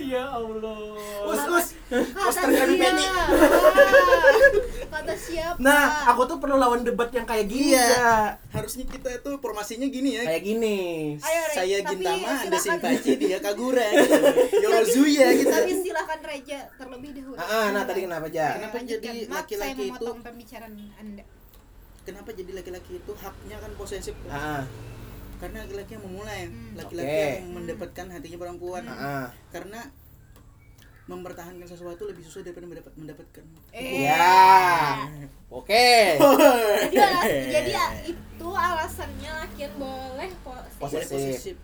Ya Allah. us us. kata kami siapa Penny. Ah, kata siapa Nah, aku tuh perlu lawan debat yang kayak gini Iya. ya. Harusnya kita itu formasinya gini ya. Kayak gini. Ayo, Re, Saya Gintama, Anda. Sinpachi, dia Kagura [laughs] gitu. Yorozuya gitu. tapi silakan Reja terlebih dahulu Ah, ah, nah tadi kenapa aja? Kenapa Lanjutkan. jadi laki-laki saya itu- memotong pembicaraan anda Kenapa jadi laki-laki itu haknya kan posesif? Ah, ah, Karena laki-laki yang memulai, Hmm. laki-laki Oke. yang mendapatkan hatinya perempuan. ah. Karena mempertahankan sesuatu lebih susah daripada mendapat mendapatkan. eh Ya. Oke. jadi alas, [laughs] jadi itu alasannya laki yang boleh Posesif. Boleh posesif.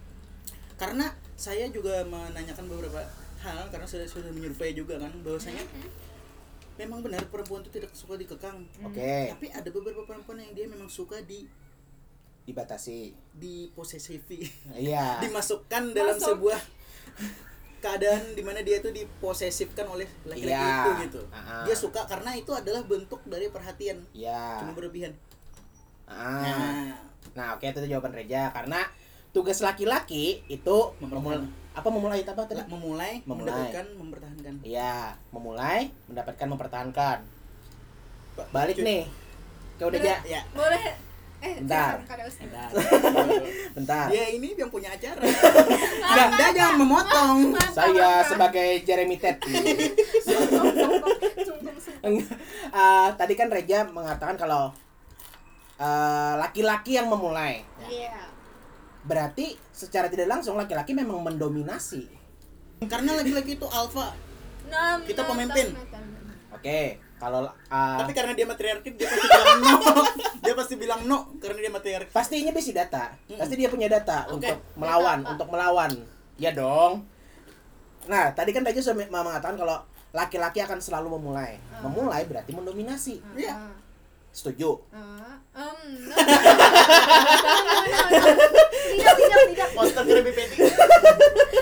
Karena saya juga menanyakan beberapa hal karena saya sudah menyurvei juga kan bahwasanya memang benar perempuan itu tidak suka dikekang. Oke. Tapi ada beberapa perempuan yang dia memang suka di Dibatasi. diposesifi, Iya. dimasukkan dalam Masuk. sebuah keadaan di mana dia tuh diposesifkan oleh laki-laki Iya. itu gitu. Ah. Dia suka karena itu adalah bentuk dari perhatian. Iya. Cuma berlebihan. Ah. Nah, Nah, oke itu jawaban Reja karena tugas laki-laki itu memulai apa memulai apa tadi? memulai, Memulai. mendapatkan, mempertahankan. Iya, memulai, mendapatkan, mempertahankan. Balik cuy. nih. Ke udah ja. Ya. boleh eh Bentar. Bentar. [laughs] Bentar. Dia ini yang punya acara. Anda jangan memotong. Saya sebagai Jeremy Ted. [laughs] Enggak. Ah, tadi kan Reja mengatakan kalau ah, laki-laki yang memulai. iya Berarti secara tidak langsung laki-laki memang mendominasi. Karena laki-laki itu alfa. Kita pemimpin. Oke, kalau ah, Tapi karena dia matriarki dia pasti bilang no. [laughs] Dia pasti bilang no karena dia matriarki. pastinya bisi data. Pasti dia punya data Oke. untuk melawan, Data untuk melawan. Ya dong. Nah, tadi kan Reja sudah mengatakan kalau laki-laki akan selalu memulai. Ah. Memulai berarti mendominasi. Iya. Ah, Setuju? ah, um, no. [laughs] tidak tidak tidak Poster Krabby Patty.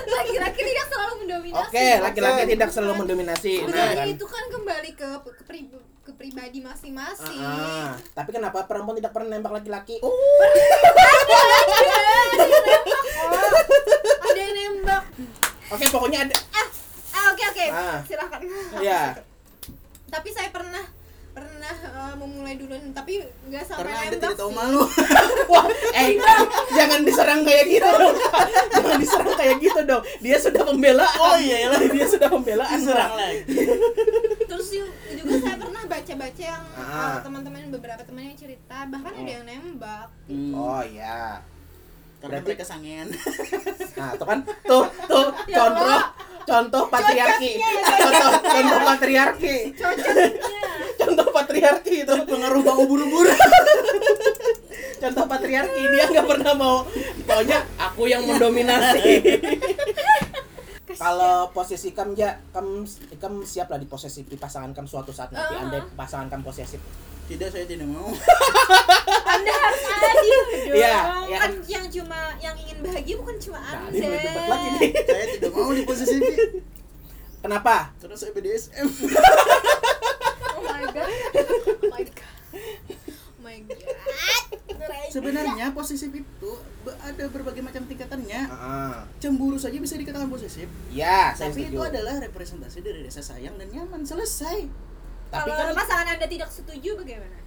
laki-laki tidak selalu mendominasi Oke, laki-laki Oke. tidak selalu mendominasi. Nah, kan? itu kan kembali ke ke, pri- ke pribadi masing-masing Ah, ah. tapi kenapa perempuan tidak pernah nembak laki-laki? Oh. ada yang nembak Oke, pokoknya ada. ah oke oke Ah. silakan Ya, tapi saya pernah pernah eh, memulai duluan tapi nggak sampai Karena Anda nembak tidak tahu sih. malu. [laughs] wah, eh, jangan diserang kayak gitu dong. jangan diserang kayak gitu dong. Dia sudah pembelaan. Oh, iya, iya. [laughs] dia sudah pembelaan. Serang lagi. terus ju- juga saya pernah baca-baca yang Ah. eh, teman-teman beberapa teman yang cerita bahkan ada yang nembak Hmm. Oh iya. Karena Berarti- mereka sangean. Nah, tuh kan tuh tuh [laughs] Ya contoh Allah. Contoh patriarki. [laughs] Contoh contoh patriarki. Contoh patriarki itu. Pengaruh bau buru-buru. [laughs] Contoh patriarki dia nggak pernah mau. Pokoknya aku yang mendominasi. [laughs] kalau posisi kam ya kam kam siap lah diposesif di pasangan kam suatu saat nanti Ah. andai pasangan kam posesif Tidak, saya tidak mau. Anda [laughs] harus adil dong Iya, iya kan kan. yang cuma yang ingin bahagia bukan cuma nah anda ini lagi nih [laughs] saya tidak mau di posisi ini. kenapa Karena saya BDSM. [laughs] oh my god oh my god oh my god Sebenarnya posesif itu ada berbagai macam tingkatannya. Ah, Cemburu saja bisa dikatakan posesif. ya saya Tapi setuju itu adalah representasi dari rasa sayang dan nyaman. Selesai. tapi kalau kan pasangan anda tidak setuju bagaimana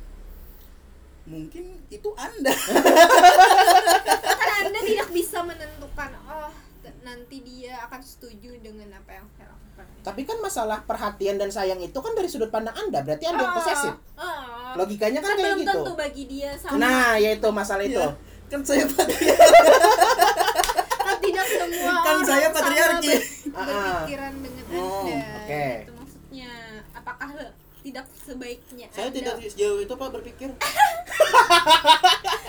Mungkin itu Anda. kan anda tidak bisa menentukan oh nanti dia akan setuju dengan apa yang saya lakukan tapi kan masalah perhatian dan sayang itu kan dari sudut pandang anda berarti anda yang Ah, posesif ah. logikanya kan kan kayak belum gitu tentu bagi dia sama nah yaitu masalah itu Iya. Kan saya patriarki. [laughs] kan tidak semua Kan orang saya sama patriarki. ber- Ah, ah. berpikiran dengan Oh, anda oke. itu maksudnya apakah tidak sebaiknya Saya anda tidak sejauh itu Pak berpikir. [laughs]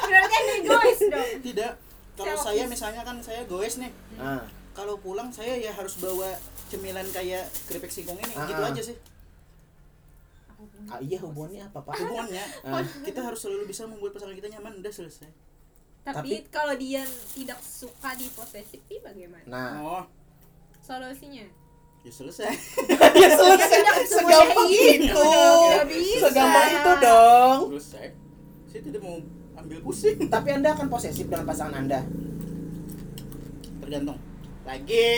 berarti anda egois dong Tidak. Kalau Selfish. saya misalnya kan saya goes nih. Ah, Kalau pulang saya ya harus bawa cemilan kayak keripik singkong ini. Ah, Gitu ah. aja sih. ah, iya hubungannya apa pak Hubungannya. Ah. Kita harus selalu bisa membuat pasangan kita nyaman. Udah selesai. tapi, kalau dia tidak suka di posesif bagaimana nah Oh, solusinya ya selesai. [laughs] ya selesai. Segampang itu. segampang itu dong. Selesai. Saya tidak mau ambil pusing. tapi anda akan posesif dengan pasangan anda. Tergantung. Lagi.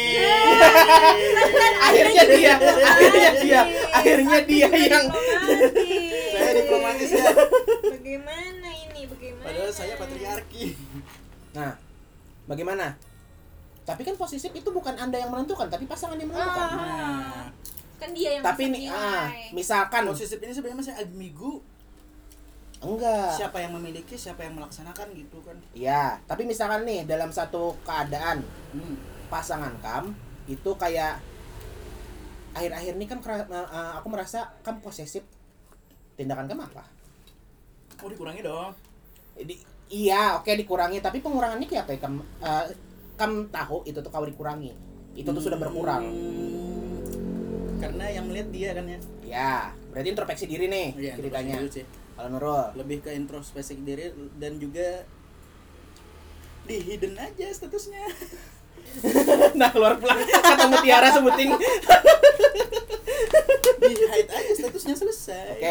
[laughs] akhirnya dia. Akhirnya dia. Akhirnya dia yang Saya diplomatis ya. bagaimana ini? Bagaimana? Padahal saya patriarki. nah bagaimana tapi kan posesif itu bukan anda yang menentukan tapi pasangan yang menentukan Ah. Nah, kan dia yang tapi nih nilai. ah misalkan posesif ini sebenarnya masih ambigu. enggak Siapa yang memiliki, siapa yang melaksanakan gitu kan. ya tapi misalkan nih dalam satu keadaan Hmm. pasangan kam itu kayak akhir-akhir ini kan eh, eh, aku merasa kam posesif tindakan kam apa Oh dikurangi dong. Di- iya oke dikurangi tapi pengurangannya kayak apa ya kam eh, kam tahu itu tuh kalau dikurangi itu tuh sudah berkurang Hmm. Karena yang melihat dia kan ya. ya berarti introspeksi diri nih Iya, ceritanya kalau Nurul Lebih ke introspeksi diri dan juga di hidden aja statusnya. [laughs] nah keluar pulang kata mutiara sebuting oke di hide aja statusnya selesai.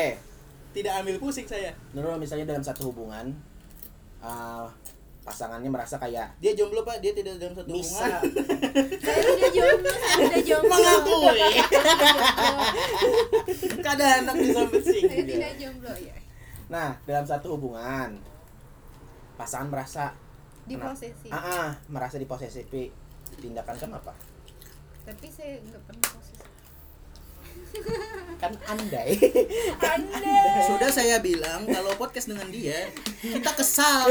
Tidak ambil pusing saya. Nurul misalnya dalam satu hubungan eh, pasangannya merasa kayak Dia jomblo pak, dia tidak dalam satu misal hubungan. [laughs] saya tidak jomblo saya tidak jomblo Mengakui. [laughs] Kadang anak disambut sing. saya tidak jomblo ya nah dalam satu hubungan pasangan merasa di Kenapa? posisi ah, ah, merasa diposesifi tindakan kamu apa tapi saya nggak pernah posisi kan andai anda Sudah saya bilang kalau podcast dengan dia kita kesal.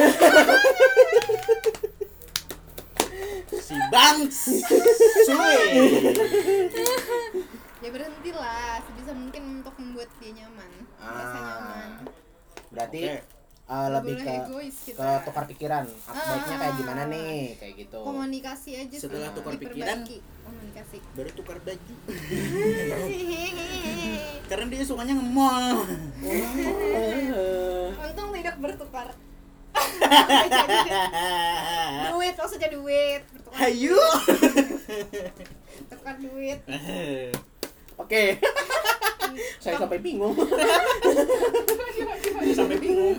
si Bangs. Suwe. ya berhentilah sebisa mungkin untuk membuat dia nyaman merasa nyaman ah, berarti Oke. Nggak lebih ke egois kita. ke tukar pikiran. Apa Ah, baiknya kayak ah, gimana ah. nih? Kayak gitu. Komunikasi aja sih, Setelah tukar pikiran. komunikasi. Baru tukar baju. [laughs] Karena dia sukanya nge-mall. Eh, [laughs] untung tidak bertukar. [laughs] Duit maksudnya duit. Bertukar Hayu. tukar duit. Oke saya sampai bingung. [laughs] Sampai bingung.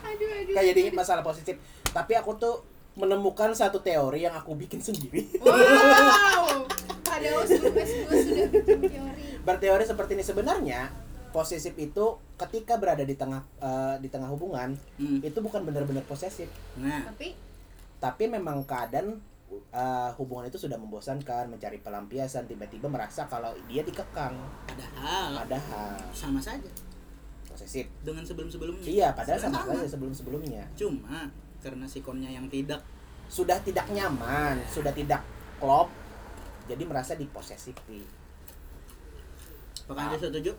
aduh aduh kayak jadi masalah positif. Tapi aku tuh menemukan satu teori yang aku bikin sendiri. Wow. Padahal sebelum S2 sudah bikin teori. Berteori seperti ini. Sebenarnya posesif itu ketika berada di tengah eh, di tengah hubungan Hmm. itu bukan benar-benar posesif. Nah, tapi? Tapi memang keadaan eh, hubungan itu sudah membosankan mencari pelampiasan tiba-tiba merasa kalau dia dikekang. Padahal padahal. sama saja. Posesif. Dengan sebelum-sebelumnya. iya padahal sama Sama. saja sebelum-sebelumnya. Cuma karena sikonnya yang tidak sudah tidak nyaman sudah tidak klop jadi merasa diposesifi Apakah Anda setuju?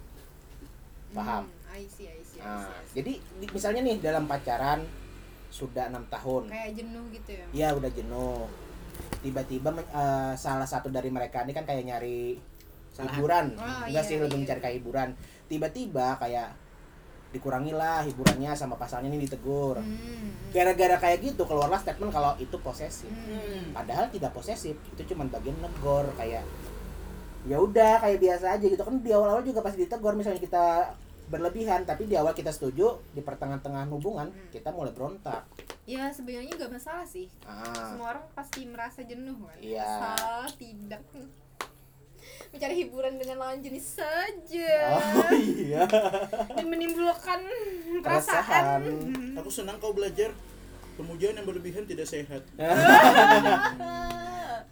Paham. hmm, I see I see, I see, I see. jadi di- misalnya nih dalam pacaran sudah enam tahun. Kayak jenuh gitu ya? Ya udah jenuh tiba-tiba eh, salah satu dari mereka ini kan kayak nyari Salahan. hiburan Oh, enggak iya, sih lebih iya. mencari kayak hiburan tiba-tiba kayak dikurangi lah hiburannya sama pasalnya ini ditegur Hmm. gara-gara kayak gitu keluarlah statement kalau itu posesif Hmm. padahal tidak posesif itu cuma bagian negor kayak ya udah kayak biasa aja gitu kan di awal-awal juga pasti ditegur misalnya kita berlebihan tapi di awal kita setuju di pertengahan-tengah hubungan Hmm. kita mulai berontak. Ya sebenarnya nggak masalah sih. Ah. Semua orang pasti merasa jenuh kan Iya. asal tidak. Mencari hiburan dengan lawan jenis saja. Oh iya. Dan menimbulkan perasaan. Hmm. Aku senang kau belajar. Pemujaan yang berlebihan tidak sehat. [laughs]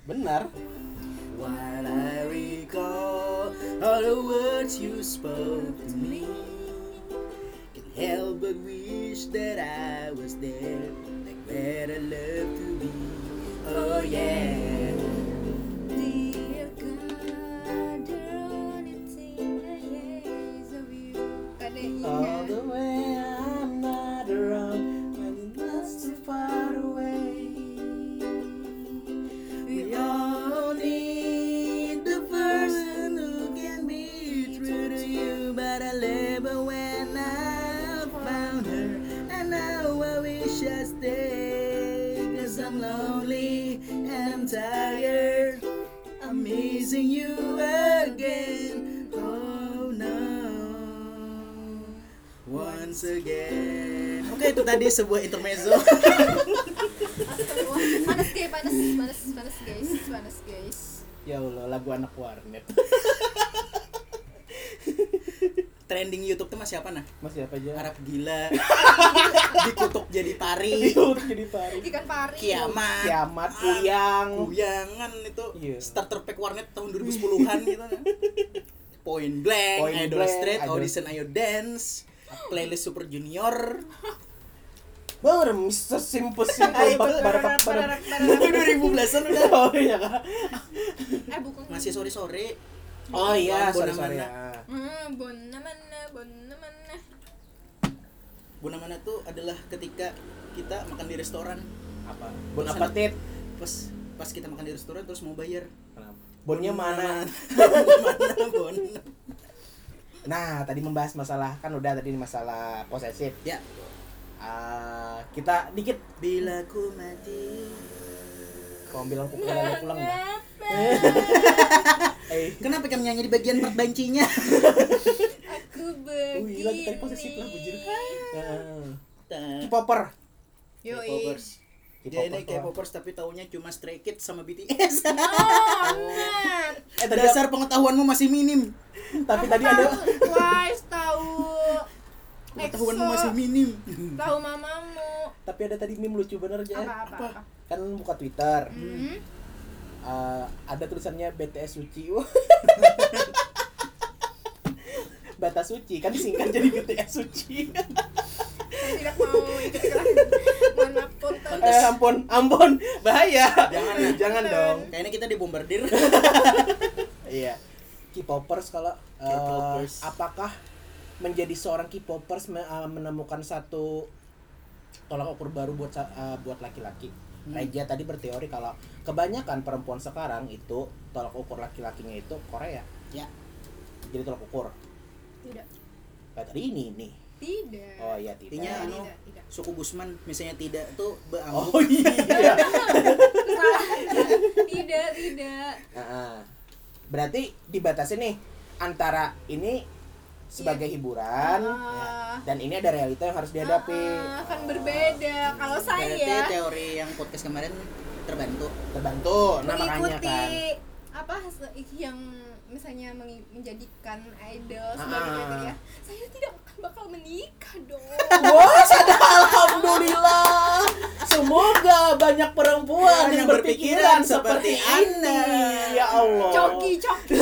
benar. While I recall all the words you spoke to me, help but wish that I was there, like where I love to be. Oh yeah. Dear God, there only thing I is of you. All the way I stayed, cause I'm lonely and I'm tired. I'm missing you again. Oh no. Once again. Oke, itu tadi sebuah intermezzo. [laughs] Panas guys panas panas panas guys panas guys ya Allah lagu anak warnet [laughs] Trending YouTube tuh masih apa nah? masih apa aja? Arab gila. [laughs] Dikutuk jadi pari Itu jadi pari ikan pari kiamat. Kiamat kuyang kuyangan itu. Iya. starter pack warnet tahun 2010-an gitu kan. Point blank Point idol Blank, straight Idol- audition ayo dance playlist super junior. Bar, Mr. Simple [laughs] Simple Ayo, Bak- barak- barak- itu 2010-an udah. [laughs] Oh iya. Kak eh bukan. Masih sore sore Oh iya, sorry Namana. ya. hmm bona mana bona mana Bona mana tuh adalah ketika kita makan di restoran Apa? Bon apetit. pas pas kita makan di restoran terus mau bayar Bonnya mana? mana [laughs] bon Nah, tadi membahas masalah kan udah tadi masalah posesif. ya Ah, kita dikit bila ku mati kalau bilang pukul lalu pulang nggak? [laughs] Eh, kenapa kamu nyanyi di bagian part bancinya aku [laughs] Wih, begini lagi tadi posesif lah bujur. Nah, K-popper. Yoi. K-popers. Dia ini K-popers kayak popers tapi taunya cuma Stray Kids sama BTS. [laughs] Oh. Eh Dasar pengetahuanmu masih minim. tapi tadi ada Twice tahu. Pengetahuanmu masih minim. Tahu mamamu. tapi ada tadi meme lucu bener aja. Apa apa apa. Kan buka Twitter. Hmm. Eh, ada tulisannya BTS Suci. [laughs] Bata Suci kan disingkat jadi BTS Suci. Saya tidak mau ikut ikutan. Mohon maaf punten. eh ampun, ampun, bahaya. Jangan, jangan dong. Kayaknya kita dibombardir. [laughs] Iya. K-popers kalau K-popers. apakah menjadi seorang K-popers me- menemukan satu tolak ukur baru buat eh, buat laki-laki? Hmm. Reja tadi berteori kalau kebanyakan perempuan sekarang itu tolak ukur laki-lakinya itu Korea. ya. Jadi tolak ukur. Tidak. Kayak tadi ini nih. Tidak. Oh iya tidak. Intinya anu tidak, tidak. suku Gusman misalnya tidak tuh beanggu. Oh [laughs] iya. Tidak, tidak. Heeh. Berarti dibatasi nih antara ini sebagai hiburan Ah. dan ini ada realita yang harus dihadapi. Ah, kan berbeda. Kalau Berarti saya teori yang podcast kemarin terbantu. Terbantu, nah makanya mengikuti kan. apa yang misalnya menjadikan idol Ah. sebagai kriteria saya tidak akan bakal menikah dong [laughs] Wah, sadar alhamdulillah. Semoga banyak perempuan yang Yang berpikiran berpikiran seperti seperti Anda. Ya Allah. coki coki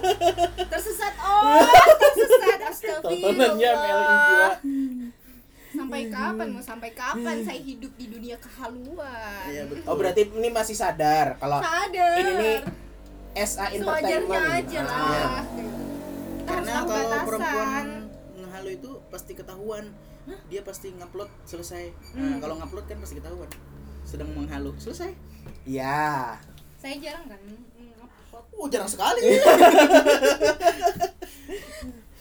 [laughs] tersesat oh [laughs] tersesat Tontonannya Jiwa. sampai kapan mau sampai kapan saya hidup di dunia kehaluan Iya betul. Oh, berarti ini masih sadar kalau sadar ini nih SA Entertainment. aja Ah, lah iya. Kita Karena kalau batasan. perempuan ngehalu itu pasti ketahuan. Dia pasti ngupload selesai. Nah, Hmm. kalau ngupload kan pasti ketahuan. Sedang menghalu. Selesai. Iya. Saya jarang kan ngepop. Oh jarang sekali. [laughs]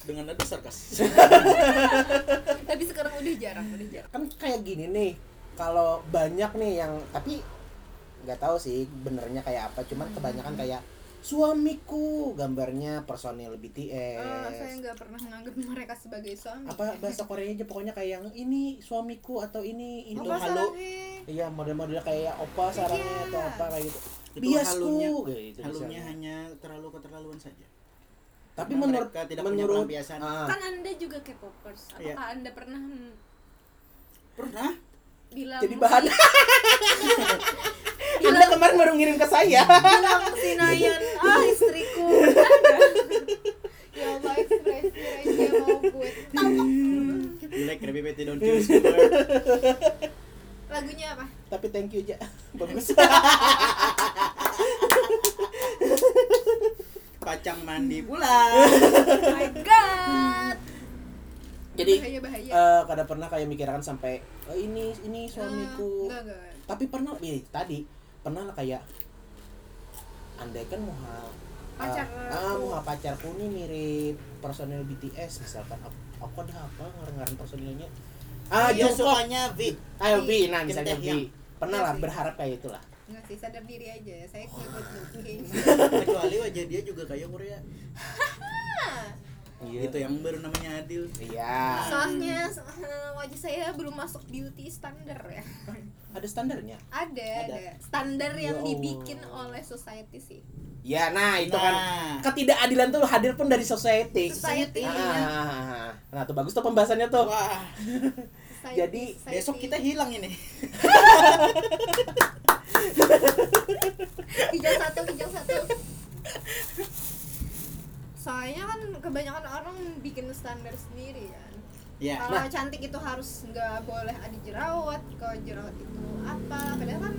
Dengan nada sarkas. [laughs] Tapi sekarang udah jarang, udah jarang. Kan kayak gini nih. Kalau banyak nih yang tapi nggak tahu sih benernya kayak apa, cuman kebanyakan kayak suamiku gambarnya personil BTS. Eh, saya nggak pernah menganggap mereka sebagai suami. apa bahasa Korea aja pokoknya kayak yang ini suamiku atau ini itu halo salahnya? iya model-model kayak opa sarangnya Iya. atau apa kayak gitu Itu biasku halunya, gitu halunya misalnya. hanya terlalu keterlaluan saja. Tapi Karena menurut tidak punya menurut pelampiasan. ah, Kan Anda juga K-popers. Apakah Iya. Anda pernah Pernah? bilang jadi bahan [laughs] anda kemarin baru ngirim ke saya bilang si Nayan, ah istriku. [laughs] ya Allah ekspresi Raja mau gue. You like Krabby Patty don't squirt. Lagunya apa? tapi thank you aja [laughs] bagus Pacang mandi pula. Oh [laughs] my god. jadi bahaya bahaya. eh kada pernah kayak mikirkan sampai "Oh, ini ini suamiku enggak, enggak. tapi pernah eh, tadi pernah lah kayak andai kan mau Pacar ah aku. mau pacarku nih mirip personil BTS misalkan aku, aku ada apa ngarang-ngarang personilnya ah Dia sukanya V. ayo V nah misalnya V pernah Iya lah berharap kayak itulah Enggak sih, sadar diri aja. Saya nggak good looking. Kecuali wajah dia juga kayak Korea. iya Itu yang baru namanya Adil. iya Soalnya wajah saya belum masuk beauty standar ya. ada standarnya Ada, Ada. ada. Standar yang Ya Allah. dibikin oleh society sih. ya nah itu kan Nah. ketidakadilan tuh hadir pun dari society Society. ah, nah tuh bagus tuh pembahasannya tuh Wah, Society, Jadi, society. besok kita hilang ini. [laughs] kijang satu, kijang satu. Soalnya kan kebanyakan orang bikin standar sendiri kan. Ya. Kalau Nah. cantik itu harus nggak boleh ada jerawat, kalau jerawat itu apa? Padahal kan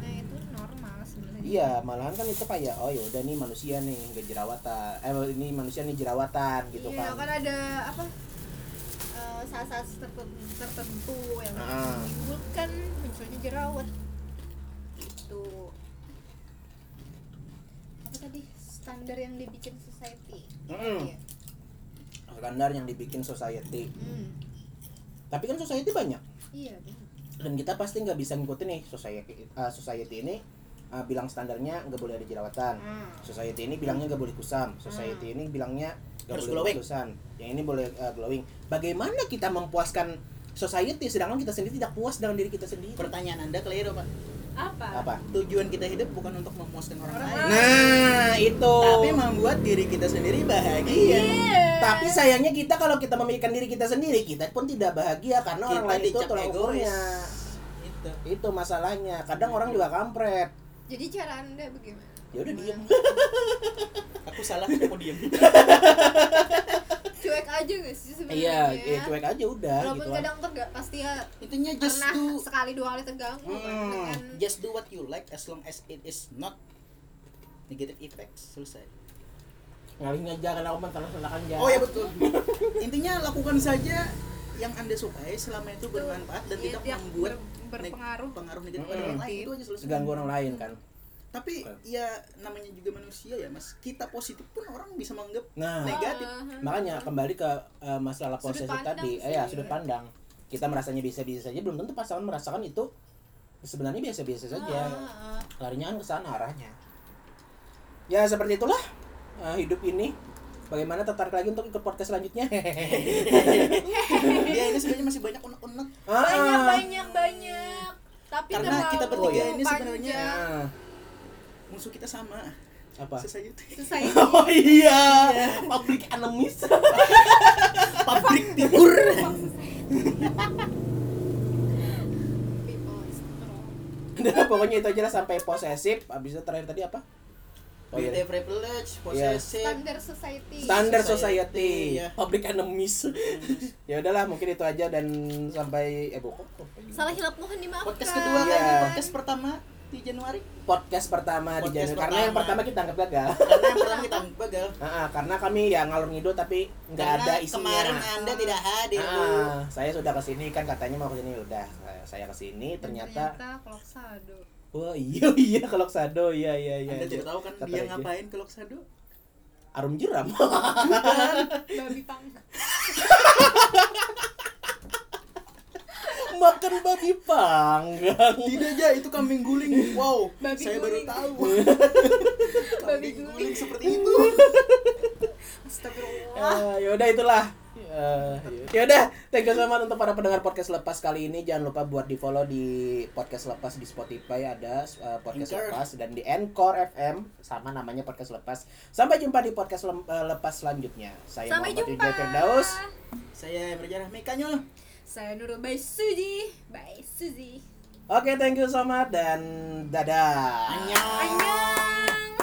nah itu normal sebenarnya. Iya, malahan kan itu kayak oh ya udah nih manusia nih nggak jerawatan. Eh ini manusia nih jerawatan gitu iya, kan. kan ada apa? eh, saat-saat tertentu, tertentu yang Ah. menimbulkan munculnya jerawat. Itu apa tadi standar yang dibikin society? Mm. Iya. Standar yang dibikin society. Hmm. Tapi kan society banyak Iya. benar. dan kita pasti nggak bisa ngikutin nih society uh, society ini uh, bilang standarnya nggak boleh ada jerawatan. Hmm. Society ini bilangnya nggak boleh kusam. Society ini bilangnya nggak Harus boleh glowing. kusan. Yang ini boleh uh, glowing. Bagaimana kita mempuaskan society sedangkan kita sendiri tidak puas dengan diri kita sendiri? Pertanyaan Anda keliru, Pak. Apa? Apa? Tujuan kita hidup bukan untuk memuaskan orang Orang lain. Nah, itu. Tapi membuat diri kita sendiri bahagia. Iya. Tapi sayangnya kita kalau kita memikirkan diri kita sendiri, kita pun tidak bahagia karena orang Kita lain itu tolak ukurnya. Itu. Itu masalahnya. Kadang orang juga kampret. Jadi cara anda bagaimana? Ya udah diem. Aku salah, aku mau diem. [laughs] Cuek aja gak sih sebenarnya? Iya, ya, cuek aja udah Walaupun gitu. kadang terga pasti ya Intinya just pernah do sekali dua kali terganggu kan Hmm. dengan just do what you like as long as it is not negative effects. Selesai. Ngalihnya jangan aku mentang mentang Oh ya betul. [laughs] Intinya lakukan saja yang anda sukai selama itu bermanfaat dan Iya, tidak membuat berpengaruh. pengaruh negatif pada orang lain itu aja selesai. Ganggu orang lain kan. Tapi Oke. ya namanya juga manusia ya mas. Kita positif pun orang bisa menganggap Nah, negatif. Ah, makanya kembali ke eh, masalah posesif tadi. sih, Eh ya, ya. sudut pandang. Kita merasanya biasa-biasa saja belum tentu pasangan merasakan itu sebenarnya biasa-biasa saja. Ah, ah, larinya kan ke sana arahnya ya seperti itulah uh, hidup ini bagaimana tertarik lagi untuk ikut podcast selanjutnya Dia ini sebenarnya masih banyak unek-unek. ah. banyak Ah. banyak banyak tapi Karena kita bertiga Oh, iya. ini sebenarnya. Ah, musuh kita sama. apa Society. Society. [laughs] oh iya public enemies [laughs] is wrong. [laughs] Nah, pokoknya itu aja lah sampai posesif habis itu terakhir tadi apa oh, iya. Beauty privilege, possessive. standar society standar Society, society, ya. public enemies ya udahlah mungkin itu aja dan sampai eh bokok salah hilap mohon dimaafkan Podcast kedua Iya. kan, podcast pertama di Januari. podcast pertama di Podcast Januari karena yang pertama. pertama kita anggap gagal Karena yang pertama kita gagal. [laughs] Ah, ah, karena kami ya ngalur ngidul tapi nggak ada isinya kemarin Anda tidak hadir, Bu. Ah, saya sudah ke sini kan katanya mau ke sini udah saya ke sini ternyata ternyata kalau sado Wah iya [laughs] iya kalau Sado iya iya iya. Anda iya. tidak tahu kan Kata dia lagi. ngapain ke Loksado? Arum jeram. babi pang [laughs] Makan babi panggang. Tidak aja itu kambing guling. Wow, [laughs] Babi saya baru guling. tahu. [laughs] Babi kambing guling. guling seperti itu. [laughs] astagfirullah Eh, yaudah itulah. Eh, yaudah, thank you so much untuk para pendengar podcast lepas kali ini. Jangan lupa buat di follow di podcast lepas di Spotify ada eh, podcast Anchor. lepas dan di Encore FM sama namanya podcast lepas. Sampai jumpa di podcast lem- eh, lepas selanjutnya. Saya sampai Muhammad Firdaus. Saya berjarah mekanya. Saya Nurul by Suji by Suzy Oke, thank you so much dan dadah. Annyeong. Annyeong.